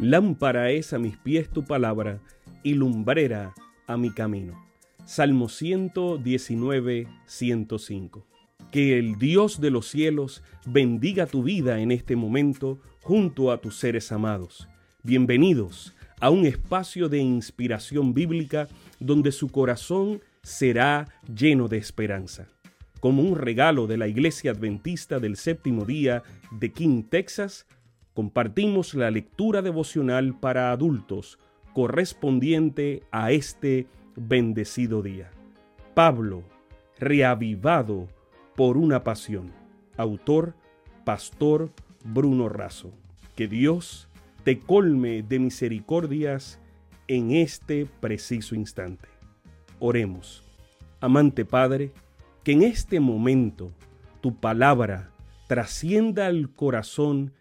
Lámpara es a mis pies tu palabra y lumbrera a mi camino. Salmo 119, 105. Que el Dios de los cielos bendiga tu vida en este momento junto a tus seres amados. Bienvenidos a un espacio de inspiración bíblica donde su corazón será lleno de esperanza. Como un regalo de la Iglesia Adventista del Séptimo Día de King, Texas, compartimos la lectura devocional para adultos correspondiente a este bendecido día. Pablo, reavivado por una pasión. Autor, Pastor Bruno Razo. Que Dios te colme de misericordias en este preciso instante. Oremos. Amante Padre, que en este momento tu palabra trascienda al corazón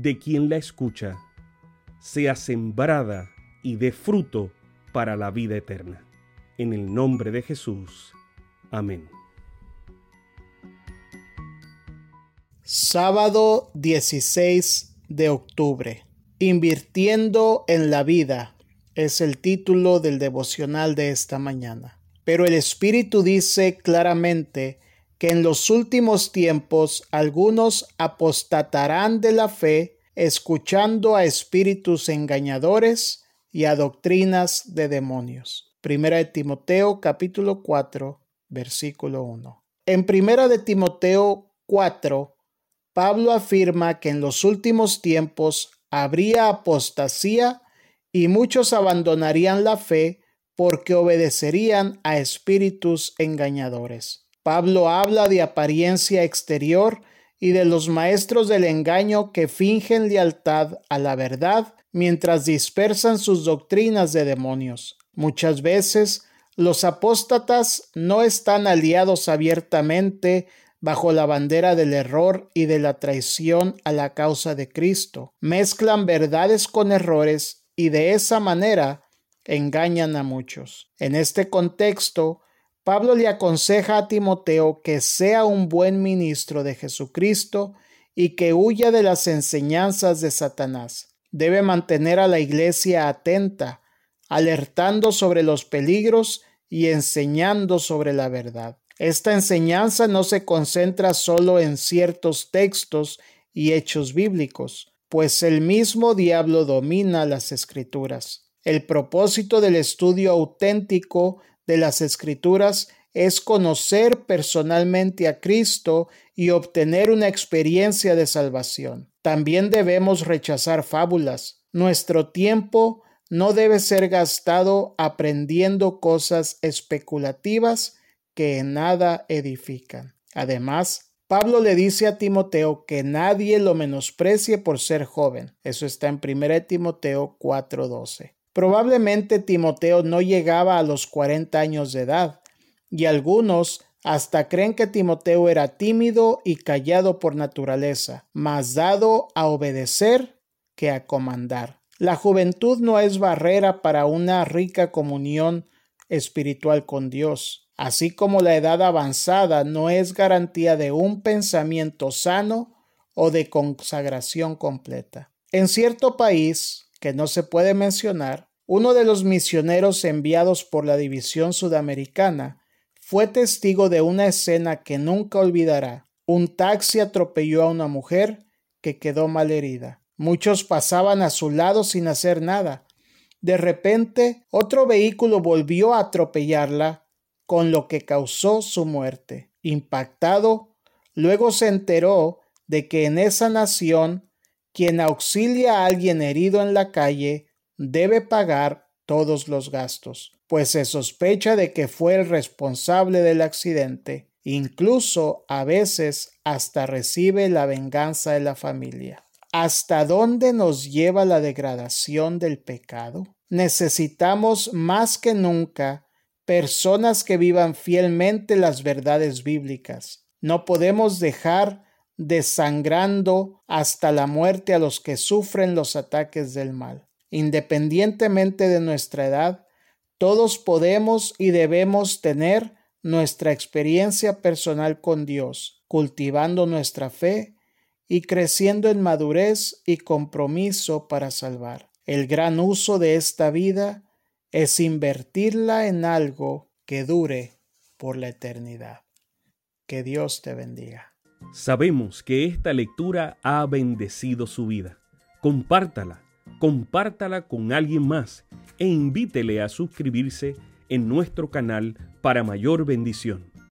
de quien la escucha, sea sembrada y dé fruto para la vida eterna. En el nombre de Jesús. Amén. Sábado 16 de octubre. Invirtiendo en la vida es el título del devocional de esta mañana. Pero el Espíritu dice claramente que en los últimos tiempos algunos apostatarán de la fe, escuchando a espíritus engañadores y a doctrinas de demonios. Primera de Timoteo capítulo 4, versículo 1. En Primera de Timoteo 4, Pablo afirma que en los últimos tiempos habría apostasía y muchos abandonarían la fe porque obedecerían a espíritus engañadores. Pablo habla de apariencia exterior y de los maestros del engaño que fingen lealtad a la verdad mientras dispersan sus doctrinas de demonios. Muchas veces los apóstatas no están aliados abiertamente bajo la bandera del error y de la traición a la causa de Cristo. Mezclan verdades con errores y de esa manera engañan a muchos. En este contexto, Pablo le aconseja a Timoteo que sea un buen ministro de Jesucristo y que huya de las enseñanzas de Satanás. Debe mantener a la iglesia atenta, alertando sobre los peligros y enseñando sobre la verdad. Esta enseñanza no se concentra solo en ciertos textos y hechos bíblicos, pues el mismo diablo domina las escrituras. El propósito del estudio auténtico de las escrituras es conocer personalmente a Cristo y obtener una experiencia de salvación. También debemos rechazar fábulas. Nuestro tiempo no debe ser gastado aprendiendo cosas especulativas que en nada edifican. Además, Pablo le dice a Timoteo que nadie lo menosprecie por ser joven. Eso está en 1 Timoteo 4:12. Probablemente Timoteo no llegaba a los 40 años de edad, y algunos hasta creen que Timoteo era tímido y callado por naturaleza, más dado a obedecer que a comandar. La juventud no es barrera para una rica comunión espiritual con Dios así como la edad avanzada no es garantía de un pensamiento sano o de consagración completa. En cierto país, que no se puede mencionar, uno de los misioneros enviados por la División Sudamericana fue testigo de una escena que nunca olvidará. Un taxi atropelló a una mujer que quedó malherida. Muchos pasaban a su lado sin hacer nada. De repente, otro vehículo volvió a atropellarla con lo que causó su muerte. Impactado, luego se enteró de que en esa nación quien auxilia a alguien herido en la calle debe pagar todos los gastos, pues se sospecha de que fue el responsable del accidente, incluso a veces hasta recibe la venganza de la familia. ¿Hasta dónde nos lleva la degradación del pecado? Necesitamos más que nunca personas que vivan fielmente las verdades bíblicas. No podemos dejar desangrando hasta la muerte a los que sufren los ataques del mal. Independientemente de nuestra edad, todos podemos y debemos tener nuestra experiencia personal con Dios, cultivando nuestra fe y creciendo en madurez y compromiso para salvar. El gran uso de esta vida es invertirla en algo que dure por la eternidad. Que Dios te bendiga. Sabemos que esta lectura ha bendecido su vida. Compártala, compártala con alguien más e invítele a suscribirse en nuestro canal para mayor bendición.